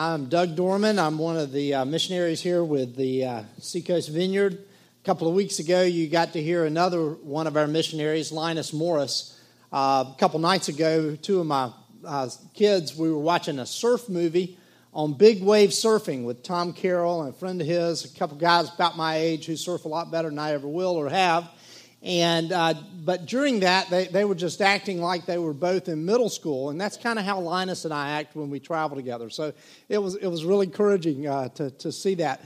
I'm Doug Dorman. I'm one of the uh, missionaries here with the uh, Seacoast Vineyard. A couple of weeks ago, you got to hear another one of our missionaries, Linus Morris. Uh, a couple nights ago, two of my uh, kids, we were watching a surf movie on big wave surfing with Tom Carroll and a friend of his, a couple guys about my age who surf a lot better than I ever will or have. And uh, but during that, they, they were just acting like they were both in middle school, and that's kind of how Linus and I act when we travel together. So it was it was really encouraging uh, to to see that.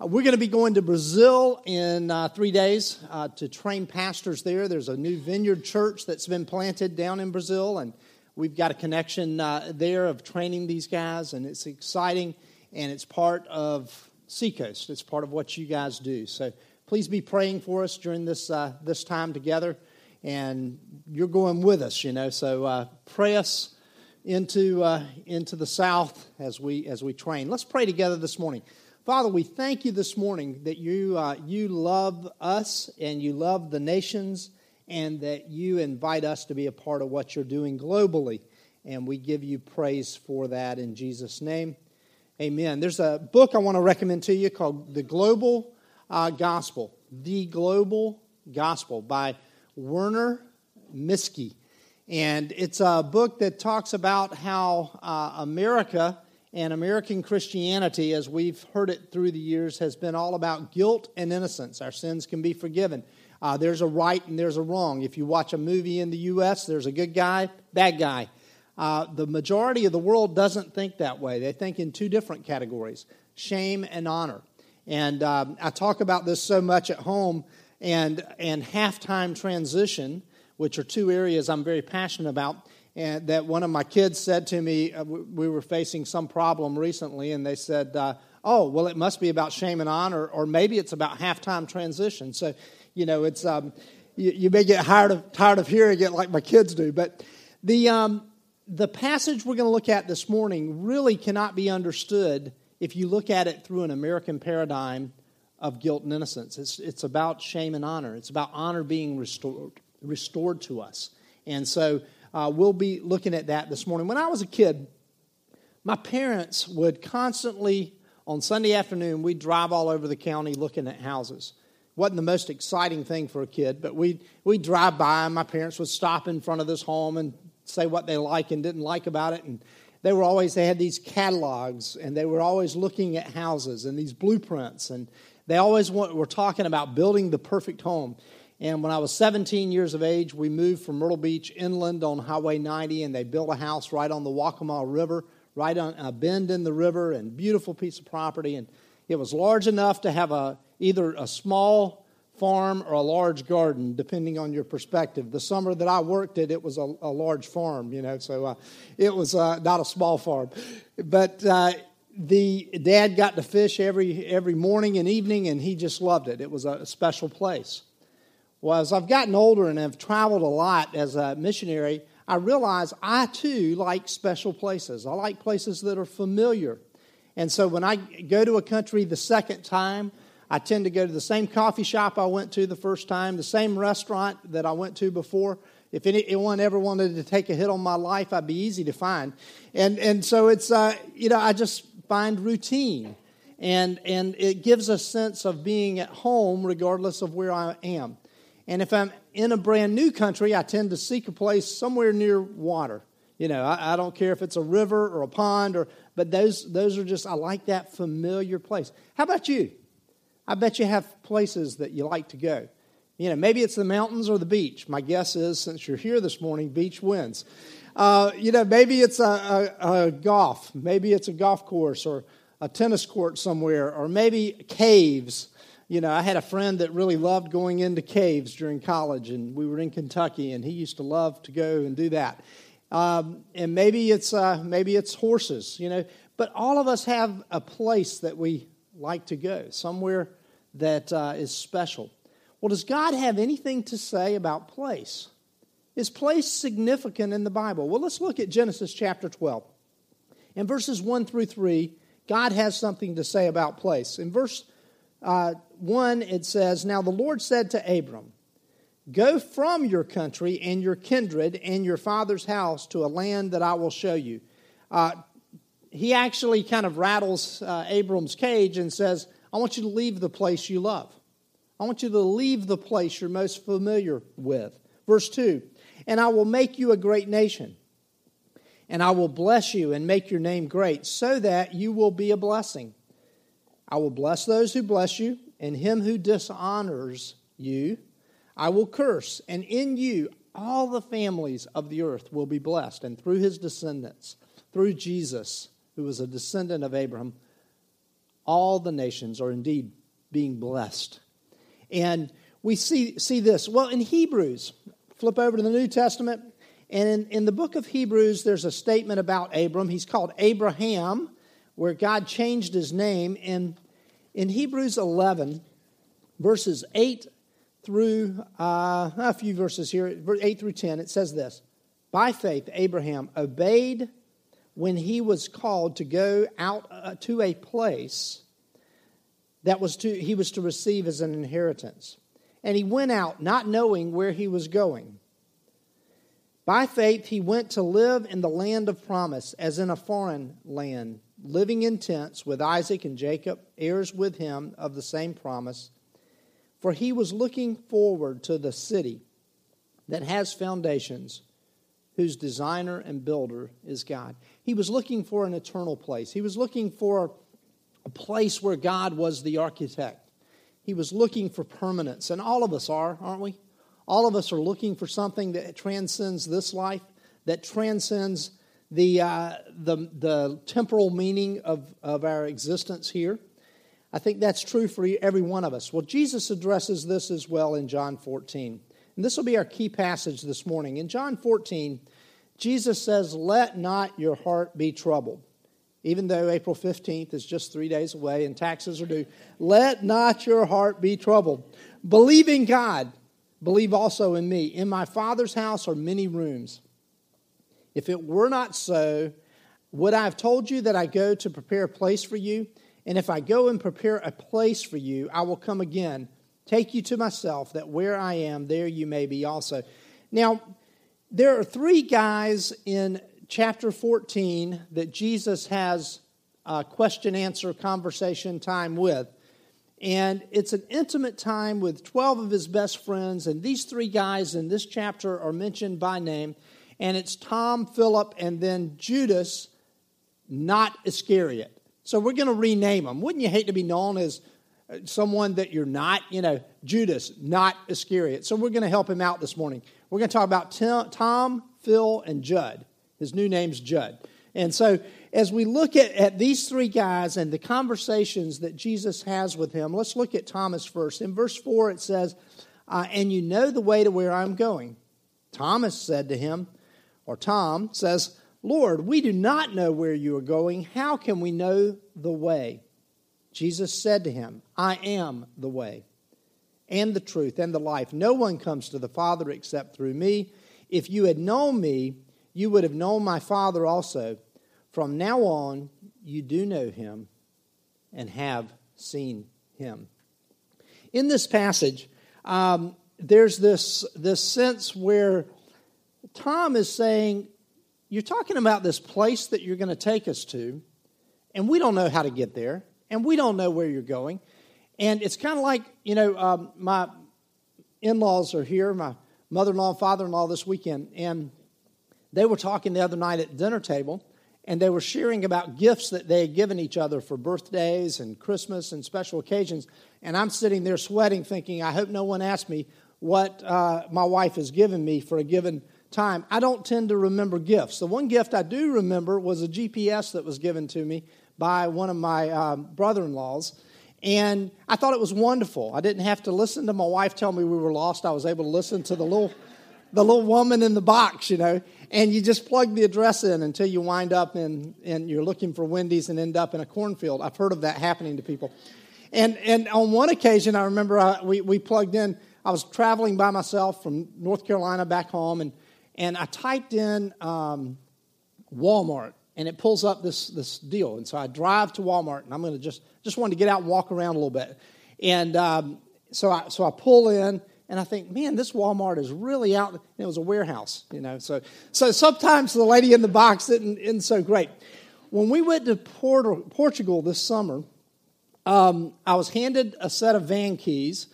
Uh, we're going to be going to Brazil in uh, three days uh, to train pastors there. There's a new vineyard church that's been planted down in Brazil, and We've got a connection uh, there of training these guys, and it's exciting, and it's part of Seacoast. It's part of what you guys do. So please be praying for us during this uh, this time together, and you're going with us, you know. So uh, pray us into uh, into the South as we as we train. Let's pray together this morning. Father, we thank you this morning that you uh, you love us and you love the nations and that you invite us to be a part of what you're doing globally. And we give you praise for that in Jesus' name. Amen. There's a book I want to recommend to you called The Global uh, Gospel. The Global Gospel by Werner Mischke. And it's a book that talks about how uh, America and American Christianity, as we've heard it through the years, has been all about guilt and innocence. Our sins can be forgiven. Uh, there's a right and there's a wrong. If you watch a movie in the U.S., there's a good guy, bad guy. Uh, the majority of the world doesn't think that way. They think in two different categories shame and honor. And um, I talk about this so much at home, and, and halftime transition, which are two areas I'm very passionate about. And that one of my kids said to me, uh, we were facing some problem recently, and they said, uh, Oh, well, it must be about shame and honor, or maybe it's about halftime transition. So you know, it's um, you, you, may get tired of tired of hearing it like my kids do. But the um, the passage we're going to look at this morning really cannot be understood if you look at it through an American paradigm of guilt and innocence. It's it's about shame and honor. It's about honor being restored restored to us. And so uh, we'll be looking at that this morning. When I was a kid, my parents would constantly on Sunday afternoon we'd drive all over the county looking at houses wasn't the most exciting thing for a kid, but we'd, we'd drive by, and my parents would stop in front of this home and say what they like and didn't like about it. And they were always, they had these catalogs, and they were always looking at houses and these blueprints. And they always were talking about building the perfect home. And when I was 17 years of age, we moved from Myrtle Beach inland on Highway 90, and they built a house right on the Waccamaw River, right on a bend in the river, and beautiful piece of property. And it was large enough to have a either a small farm or a large garden, depending on your perspective. The summer that I worked it, it was a, a large farm, you know, so uh, it was uh, not a small farm. But uh, the dad got to fish every every morning and evening, and he just loved it. It was a special place. Well, as I've gotten older and have traveled a lot as a missionary, I realize I too like special places. I like places that are familiar. And so when I go to a country the second time, I tend to go to the same coffee shop I went to the first time, the same restaurant that I went to before. If anyone ever wanted to take a hit on my life, I'd be easy to find. And, and so it's, uh, you know, I just find routine. And, and it gives a sense of being at home regardless of where I am. And if I'm in a brand new country, I tend to seek a place somewhere near water. You know, I, I, don't care if it's a river or a pond, or but those those are just I like that familiar place. How about you? I bet you have places that you like to go. You know, maybe it's the mountains or the beach. My guess is, since you're here this morning, beach wins. Uh, you know, maybe it's a, a, a, golf. Maybe it's a golf course or a tennis court somewhere, or maybe caves. You know, I had a friend that really loved going into caves during college, and we were in Kentucky, and he used to love to go and do that. Um, and maybe it's, uh, maybe it's horses, you know. But all of us have a place that we like to go, somewhere that uh, is special. Well, does God have anything to say about place? Is place significant in the Bible? Well, let's look at Genesis chapter 12. In verses 1 through 3, God has something to say about place. In verse uh, 1, it says, Now the Lord said to Abram, Go from your country and your kindred and your father's house to a land that I will show you. Uh, he actually kind of rattles uh, Abram's cage and says, I want you to leave the place you love. I want you to leave the place you're most familiar with. Verse 2 And I will make you a great nation, and I will bless you and make your name great, so that you will be a blessing. I will bless those who bless you, and him who dishonors you, I will curse. And in you, all the families of the earth will be blessed, and through his descendants, through Jesus, who was a descendant of Abraham, all the nations are indeed being blessed. And we see, see this. Well, in Hebrews, flip over to the New Testament, and in, in the book of Hebrews, there's a statement about Abram. He's called Abraham, where God changed his name. And in Hebrews 11, verses 8 through uh, a few verses here, 8 through 10, it says this By faith, Abraham obeyed when he was called to go out uh, to a place that was to, he was to receive as an inheritance. And he went out not knowing where he was going. By faith, he went to live in the land of promise, as in a foreign land, living in tents with Isaac and Jacob, heirs with him of the same promise. For he was looking forward to the city that has foundations whose designer and builder is God. He was looking for an eternal place. He was looking for a place where God was the architect. He was looking for permanence, and all of us are, aren't we? All of us are looking for something that transcends this life, that transcends the, uh, the, the temporal meaning of, of our existence here. I think that's true for every one of us. Well, Jesus addresses this as well in John 14. And this will be our key passage this morning. In John 14, Jesus says, Let not your heart be troubled. Even though April 15th is just three days away and taxes are due, let not your heart be troubled. Believe in God, believe also in me. In my Father's house are many rooms. If it were not so, would I have told you that I go to prepare a place for you? And if I go and prepare a place for you, I will come again take you to myself, that where I am, there you may be also. Now, there are three guys in chapter 14 that Jesus has a question answer conversation time with. And it's an intimate time with 12 of his best friends. And these three guys in this chapter are mentioned by name. And it's Tom, Philip, and then Judas, not Iscariot. So we're going to rename them. Wouldn't you hate to be known as someone that you're not, you know, Judas, not Iscariot. So we're going to help him out this morning. We're going to talk about Tom, Phil, and Judd. His new name's Judd. And so as we look at, at these three guys and the conversations that Jesus has with him, let's look at Thomas first. In verse 4, it says, uh, And you know the way to where I'm going. Thomas said to him, or Tom says, Lord, we do not know where you are going. How can we know the way? Jesus said to him, I am the way and the truth and the life. No one comes to the Father except through me. If you had known me, you would have known my Father also. From now on, you do know him and have seen him. In this passage, um, there's this, this sense where Tom is saying, You're talking about this place that you're going to take us to, and we don't know how to get there and we don't know where you're going. And it's kind of like, you know, um, my in laws are here, my mother in law and father in law this weekend, and they were talking the other night at dinner table, and they were sharing about gifts that they had given each other for birthdays and Christmas and special occasions. And I'm sitting there sweating, thinking, I hope no one asked me what uh, my wife has given me for a given time. I don't tend to remember gifts. The one gift I do remember was a GPS that was given to me by one of my um, brother in laws. And I thought it was wonderful. I didn't have to listen to my wife tell me we were lost. I was able to listen to the little the little woman in the box, you know, and you just plug the address in until you wind up in, and you're looking for Wendy's and end up in a cornfield. I've heard of that happening to people. And, and on one occasion, I remember I, uh, we, we plugged in, I was traveling by myself from North Carolina back home, and, and I typed in um, Walmart, and it pulls up this, this deal. And so I drive to Walmart, and I'm going to just, just wanted to get out and walk around a little bit. And um, so, I, so I pull in, and I think, man, this Walmart is really out. it was a warehouse, you know. So, so sometimes the lady in the box isn't, isn't so great. When we went to Porto, Portugal this summer, um, I was handed a set of van keys,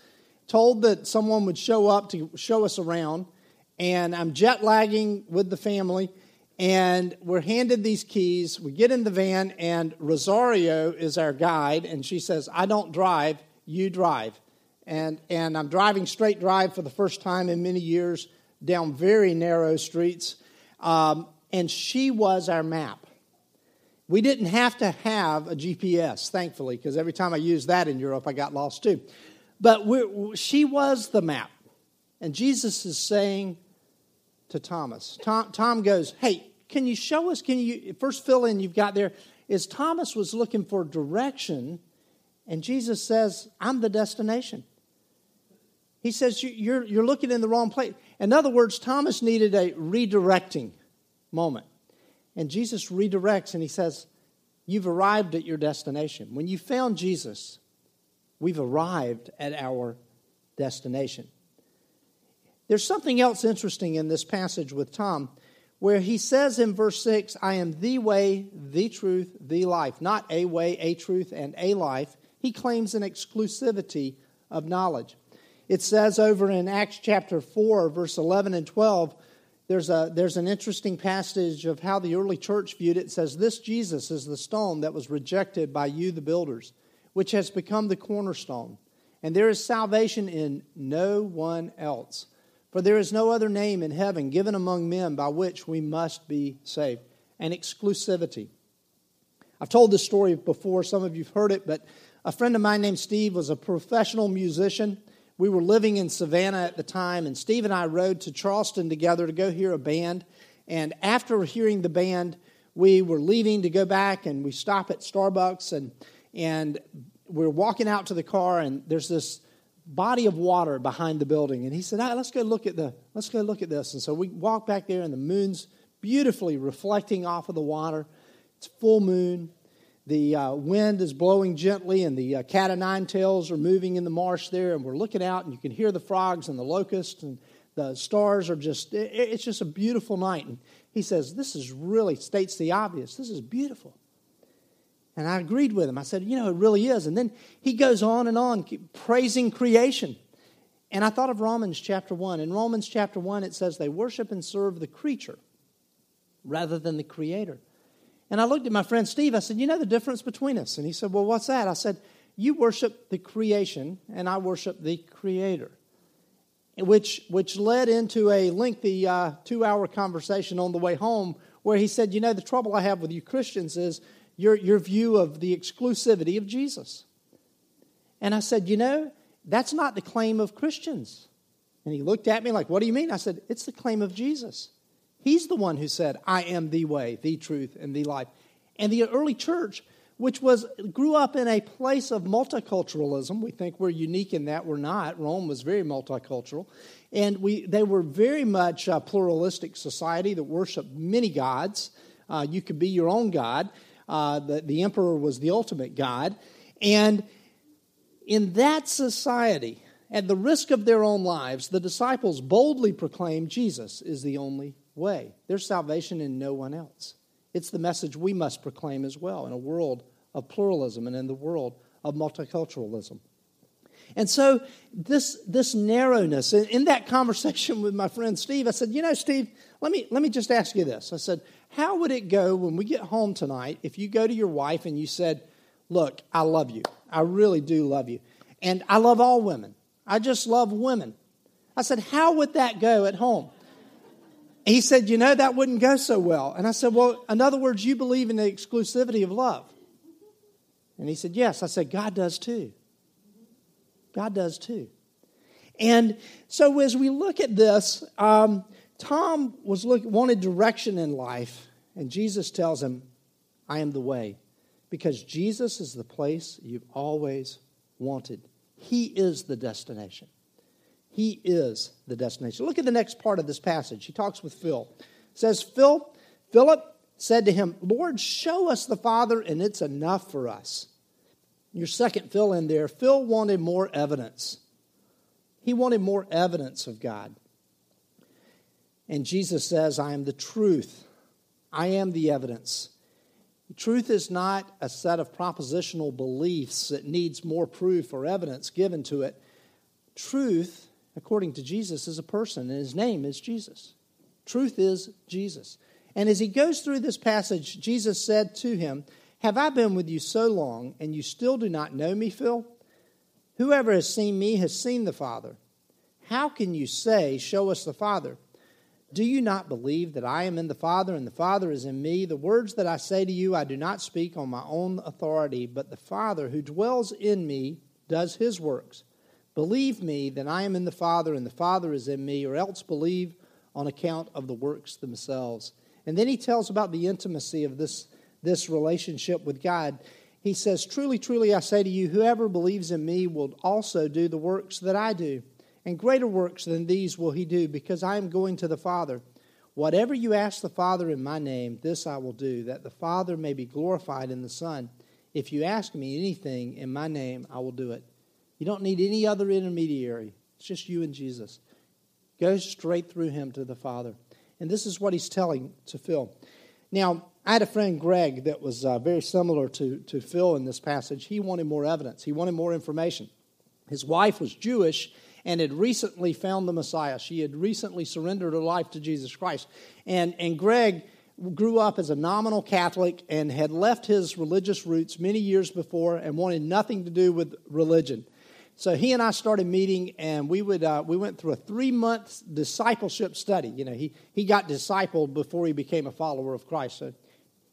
told that someone would show up to show us around, and I'm jet lagging with the family, and we're handed these keys. We get in the van, and Rosario is our guide, and she says, I don't drive, you drive and, and I'm driving straight drive for the first time in many years down very narrow streets. Um, and she was our map. We didn't have to have a GPS, thankfully, because every time I used that in Europe, I got lost too. But she was the map. And Jesus is saying to Thomas, Tom, Tom goes, Hey, can you show us? Can you first fill in you've got there? Is Thomas was looking for direction, and Jesus says, I'm the destination. He says, you're, you're looking in the wrong place. In other words, Thomas needed a redirecting moment. And Jesus redirects and he says, You've arrived at your destination. When you found Jesus, we've arrived at our destination. There's something else interesting in this passage with Tom where he says in verse 6, I am the way, the truth, the life. Not a way, a truth, and a life. He claims an exclusivity of knowledge. It says over in Acts chapter 4, verse 11 and 12, there's, a, there's an interesting passage of how the early church viewed it. It says, This Jesus is the stone that was rejected by you, the builders, which has become the cornerstone. And there is salvation in no one else. For there is no other name in heaven given among men by which we must be saved. An exclusivity. I've told this story before, some of you've heard it, but a friend of mine named Steve was a professional musician we were living in Savannah at the time, and Steve and I rode to Charleston together to go hear a band. And after hearing the band, we were leaving to go back, and we stop at Starbucks, and and we're walking out to the car, and there's this body of water behind the building. And he said, ah, "Let's go look at the let's go look at this." And so we walk back there, and the moon's beautifully reflecting off of the water. It's full moon. The uh, wind is blowing gently, and the uh, cat o' nine tails are moving in the marsh there. And we're looking out, and you can hear the frogs and the locusts, and the stars are just, it, it's just a beautiful night. And he says, This is really, states the obvious. This is beautiful. And I agreed with him. I said, You know, it really is. And then he goes on and on, praising creation. And I thought of Romans chapter 1. In Romans chapter 1, it says they worship and serve the creature rather than the creator. And I looked at my friend Steve. I said, You know the difference between us? And he said, Well, what's that? I said, You worship the creation, and I worship the creator. Which, which led into a lengthy uh, two hour conversation on the way home where he said, You know, the trouble I have with you Christians is your, your view of the exclusivity of Jesus. And I said, You know, that's not the claim of Christians. And he looked at me like, What do you mean? I said, It's the claim of Jesus. He's the one who said, I am the way, the truth, and the life. And the early church, which was grew up in a place of multiculturalism, we think we're unique in that we're not. Rome was very multicultural. And we, they were very much a pluralistic society that worshiped many gods. Uh, you could be your own God. Uh, the, the emperor was the ultimate God. And in that society, at the risk of their own lives, the disciples boldly proclaimed Jesus is the only way. There's salvation in no one else. It's the message we must proclaim as well in a world of pluralism and in the world of multiculturalism. And so, this, this narrowness, in that conversation with my friend Steve, I said, You know, Steve, let me, let me just ask you this. I said, How would it go when we get home tonight if you go to your wife and you said, Look, I love you. I really do love you. And I love all women. I just love women. I said, How would that go at home? he said, You know, that wouldn't go so well. And I said, Well, in other words, you believe in the exclusivity of love. And he said, Yes. I said, God does too. God does too. And so as we look at this, um, Tom was look, wanted direction in life, and Jesus tells him, I am the way. Because Jesus is the place you've always wanted. He is the destination. He is the destination. Look at the next part of this passage. He talks with Phil. It says, Phil, Philip said to him, Lord, show us the Father, and it's enough for us. Your second fill in there, Phil wanted more evidence. He wanted more evidence of God. And Jesus says, I am the truth. I am the evidence. Truth is not a set of propositional beliefs that needs more proof or evidence given to it. Truth, according to Jesus, is a person, and his name is Jesus. Truth is Jesus. And as he goes through this passage, Jesus said to him, Have I been with you so long, and you still do not know me, Phil? Whoever has seen me has seen the Father. How can you say, Show us the Father? Do you not believe that I am in the Father and the Father is in me? The words that I say to you, I do not speak on my own authority, but the Father who dwells in me does his works. Believe me that I am in the Father and the Father is in me, or else believe on account of the works themselves. And then he tells about the intimacy of this, this relationship with God. He says, Truly, truly, I say to you, whoever believes in me will also do the works that I do and greater works than these will he do, because I am going to the Father. Whatever you ask the Father in my name, this I will do, that the Father may be glorified in the Son. If you ask me anything in my name, I will do it. You don't need any other intermediary. It's just you and Jesus. Go straight through him to the Father. And this is what he's telling to Phil. Now, I had a friend, Greg, that was uh, very similar to, to Phil in this passage. He wanted more evidence, he wanted more information. His wife was Jewish, and had recently found the Messiah. She had recently surrendered her life to Jesus Christ. And, and Greg grew up as a nominal Catholic and had left his religious roots many years before and wanted nothing to do with religion. So he and I started meeting, and we would uh, we went through a three month discipleship study. You know, he he got discipled before he became a follower of Christ. So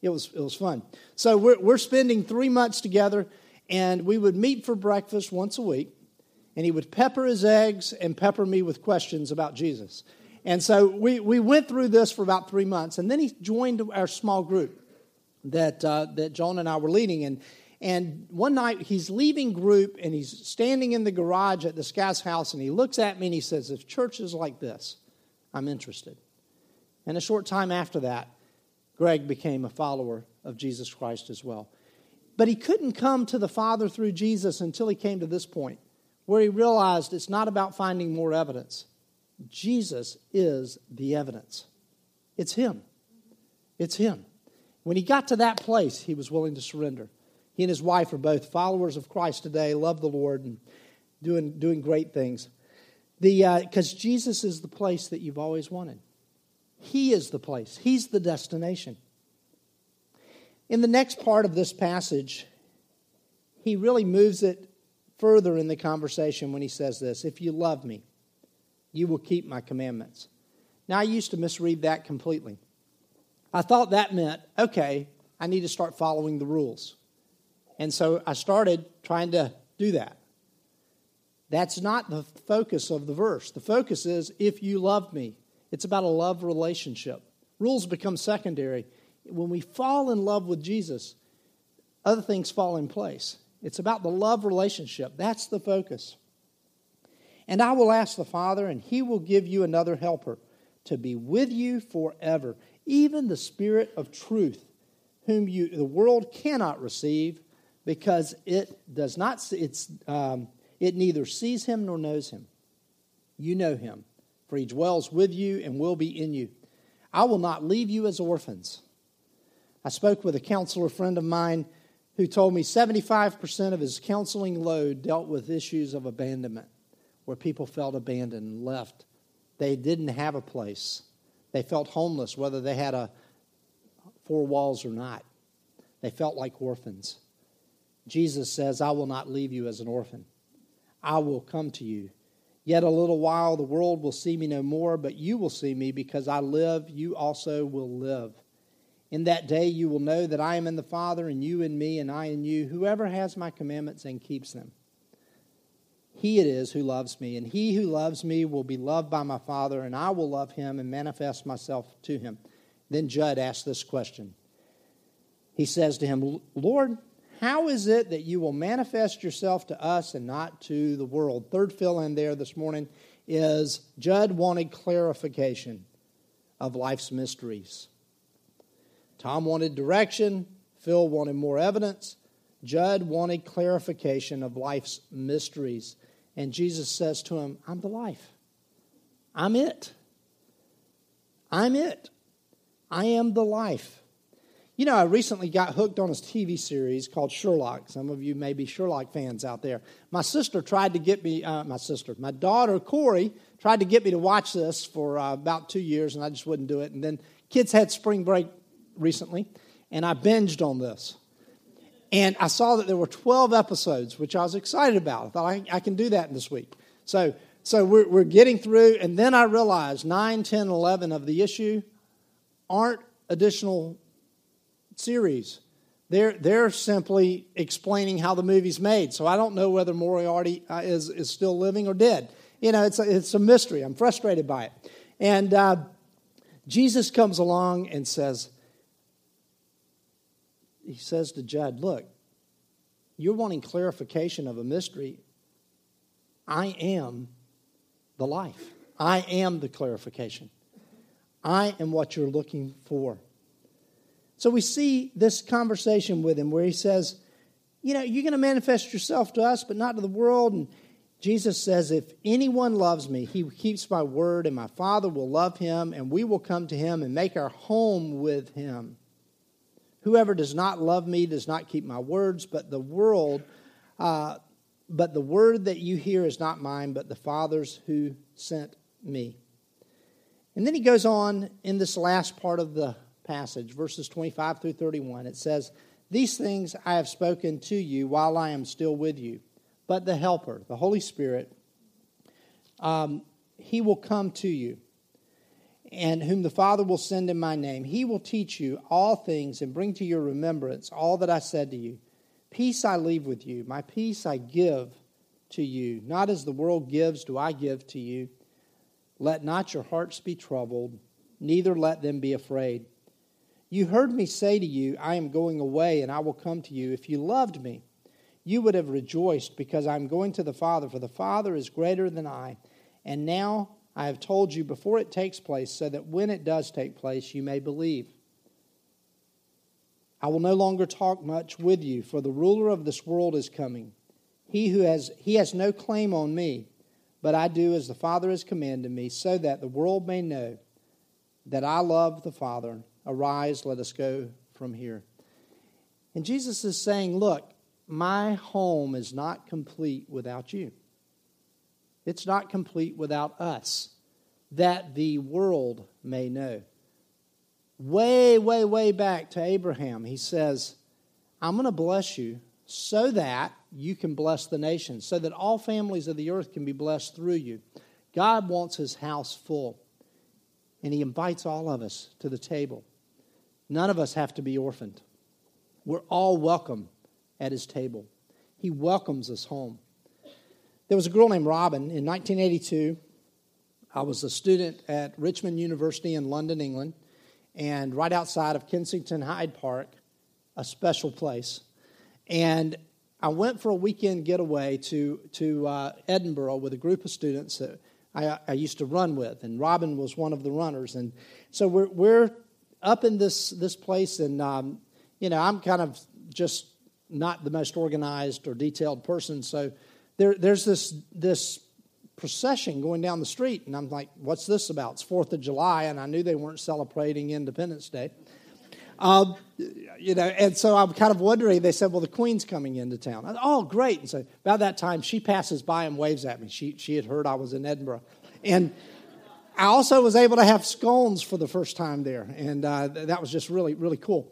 it was it was fun. So we're we're spending three months together, and we would meet for breakfast once a week and he would pepper his eggs and pepper me with questions about Jesus. And so we, we went through this for about three months, and then he joined our small group that, uh, that John and I were leading. And, and one night he's leaving group and he's standing in the garage at this guy's house, and he looks at me and he says, If church is like this, I'm interested. And a short time after that, Greg became a follower of Jesus Christ as well. But he couldn't come to the Father through Jesus until he came to this point where he realized it's not about finding more evidence. Jesus is the evidence. It's him. It's him. When he got to that place, he was willing to surrender. He and his wife are both followers of Christ today, love the Lord, and doing, doing great things. Because uh, Jesus is the place that you've always wanted. He is the place, He's the destination. In the next part of this passage, he really moves it further in the conversation when he says this If you love me, you will keep my commandments. Now, I used to misread that completely. I thought that meant, okay, I need to start following the rules. And so I started trying to do that. That's not the focus of the verse. The focus is, if you love me. It's about a love relationship. Rules become secondary. When we fall in love with Jesus, other things fall in place. It's about the love relationship. That's the focus. And I will ask the Father, and he will give you another helper to be with you forever, even the Spirit of truth, whom you, the world cannot receive because it does not it's, um, it neither sees him nor knows him. You know him, for he dwells with you and will be in you. I will not leave you as orphans. I spoke with a counselor friend of mine who told me 75% of his counseling load dealt with issues of abandonment, where people felt abandoned and left. They didn't have a place. They felt homeless, whether they had a four walls or not. They felt like orphans. Jesus says, I will not leave you as an orphan. I will come to you. Yet a little while the world will see me no more, but you will see me because I live, you also will live. In that day you will know that I am in the Father, and you in me, and I in you. Whoever has my commandments and keeps them. he it is who loves me, and he who loves me will be loved by my Father, and I will love him and manifest myself to him. Then Judd asked this question. He says to him, Lord, how is it that you will manifest yourself to us and not to the world? Third fill in there this morning is Judd wanted clarification of life's mysteries. Tom wanted direction, Phil wanted more evidence, Judd wanted clarification of life's mysteries. And Jesus says to him, I'm the life. I'm it. I'm it. I am the life. You know, I recently got hooked on a TV series called Sherlock. Some of you may be Sherlock fans out there. My sister tried to get me, uh, my sister, my daughter, Corey, tried to get me to watch this for uh, about two years, and I just wouldn't do it. And then kids had spring break recently, and I binged on this. And I saw that there were 12 episodes, which I was excited about. I thought I, I can do that this week. So, so we're, we're getting through, and then I realized 9, 10, 11 of the issue aren't additional series. They're, they're simply explaining how the movie's made. So I don't know whether Moriarty uh, is, is still living or dead. You know, it's a, it's a mystery. I'm frustrated by it. And uh, Jesus comes along and says, he says to Judd, Look, you're wanting clarification of a mystery. I am the life, I am the clarification. I am what you're looking for. So we see this conversation with him where he says, You know, you're going to manifest yourself to us, but not to the world. And Jesus says, If anyone loves me, he keeps my word, and my Father will love him, and we will come to him and make our home with him. Whoever does not love me does not keep my words, but the world, uh, but the word that you hear is not mine, but the Father's who sent me. And then he goes on in this last part of the passage, verses 25 through 31. It says, These things I have spoken to you while I am still with you. But the Helper, the Holy Spirit, um, he will come to you, and whom the Father will send in my name. He will teach you all things and bring to your remembrance all that I said to you. Peace I leave with you, my peace I give to you. Not as the world gives, do I give to you. Let not your hearts be troubled, neither let them be afraid. You heard me say to you, I am going away, and I will come to you. If you loved me, you would have rejoiced because I am going to the Father, for the Father is greater than I. And now I have told you before it takes place, so that when it does take place, you may believe. I will no longer talk much with you, for the ruler of this world is coming. He who has he has no claim on me, but I do as the Father has commanded me, so that the world may know that I love the Father. Arise, let us go from here. And Jesus is saying, Look, my home is not complete without you. It's not complete without us, that the world may know. Way, way, way back to Abraham, he says, I'm going to bless you so that you can bless the nations, so that all families of the earth can be blessed through you. God wants his house full, and he invites all of us to the table. None of us have to be orphaned. We're all welcome at his table. He welcomes us home. There was a girl named Robin in 1982. I was a student at Richmond University in London, England, and right outside of Kensington Hyde Park, a special place. And I went for a weekend getaway to, to uh, Edinburgh with a group of students that I, I, used to run with, and Robin was one of the runners. And so we're, we're up in this, this place, and, um, you know, I'm kind of just not the most organized or detailed person. So there, there's this, this procession going down the street, and I'm like, what's this about? It's Fourth of July, and I knew they weren't celebrating Independence Day. Um, you know, and so I'm kind of wondering. They said, "Well, the Queen's coming into town." I, oh, great! And so about that time, she passes by and waves at me. She she had heard I was in Edinburgh, and I also was able to have scones for the first time there, and uh, that was just really really cool.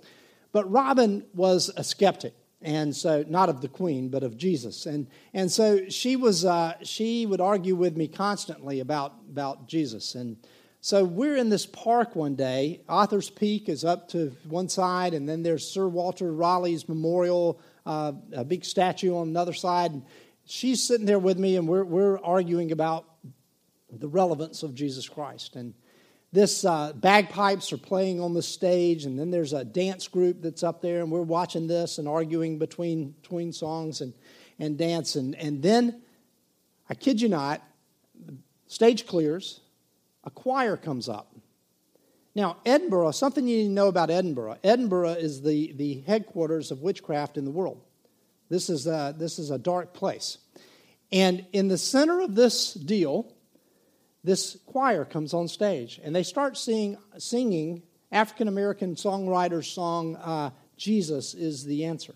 But Robin was a skeptic and so not of the queen but of jesus. And and so she was uh, she would argue with me constantly about about jesus. And so we're in this park one day. Arthur's peak is up to one side and then there's sir walter raleigh's memorial uh, a big statue on another side. And she's sitting there with me, and we're, we're arguing about the relevance of Jesus Christ. And this uh, bagpipes are playing on the stage, and then there's a dance group that's up there, and we're watching this and arguing between, between songs and, and dance. And, and then, I kid you not, the stage clears, a choir comes up. Now, Edinburgh, something you need to know about Edinburgh Edinburgh is the, the headquarters of witchcraft in the world. This is, a, this is a dark place. And in the center of this deal, this choir comes on stage and they start sing, singing African American songwriter's song, uh, Jesus is the Answer.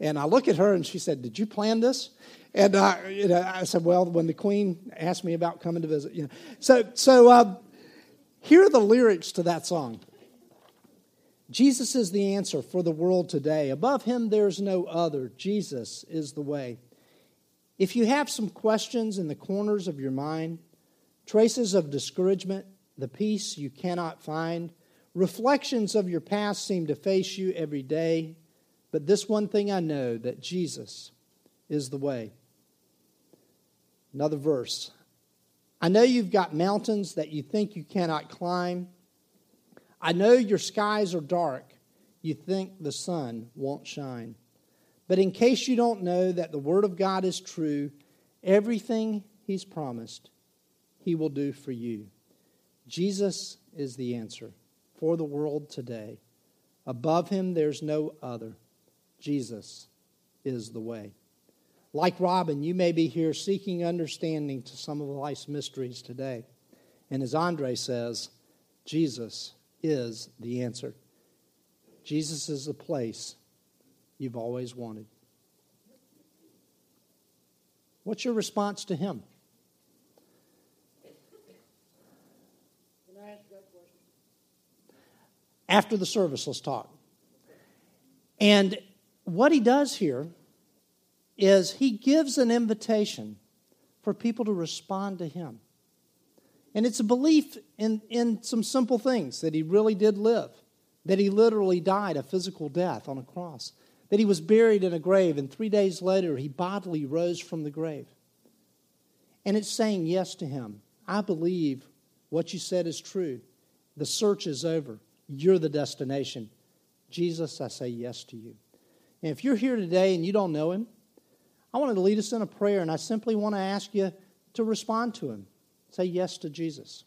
And I look at her and she said, Did you plan this? And uh, I said, Well, when the Queen asked me about coming to visit, you know. So, so uh, here are the lyrics to that song Jesus is the answer for the world today. Above him, there's no other. Jesus is the way. If you have some questions in the corners of your mind, traces of discouragement, the peace you cannot find, reflections of your past seem to face you every day, but this one thing I know that Jesus is the way. Another verse. I know you've got mountains that you think you cannot climb. I know your skies are dark. You think the sun won't shine. But in case you don't know that the Word of God is true, everything He's promised, He will do for you. Jesus is the answer for the world today. Above Him, there's no other. Jesus is the way. Like Robin, you may be here seeking understanding to some of life's mysteries today. And as Andraé says, Jesus is the answer. Jesus is the place you've always wanted. What's your response to him? After the service, let's talk. And what he does here is he gives an invitation for people to respond to him. And it's a belief in, in some simple things that he really did live, that he literally died a physical death on a cross, that he was buried in a grave, and three days later he bodily rose from the grave. And it's saying yes to him. I believe what you said is true. The search is over. You're the destination. Jesus, I say yes to you. And if you're here today and you don't know him, I wanted to lead us in a prayer, and I simply want to ask you to respond to Him. Say yes to Jesus.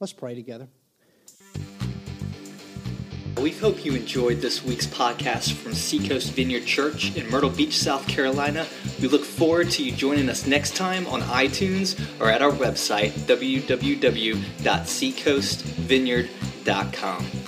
Let's pray together. We hope you enjoyed this week's podcast from Seacoast Vineyard Church in Myrtle Beach, South Carolina. We look forward to you joining us next time on iTunes or at our website, www.seacoastvineyard.com.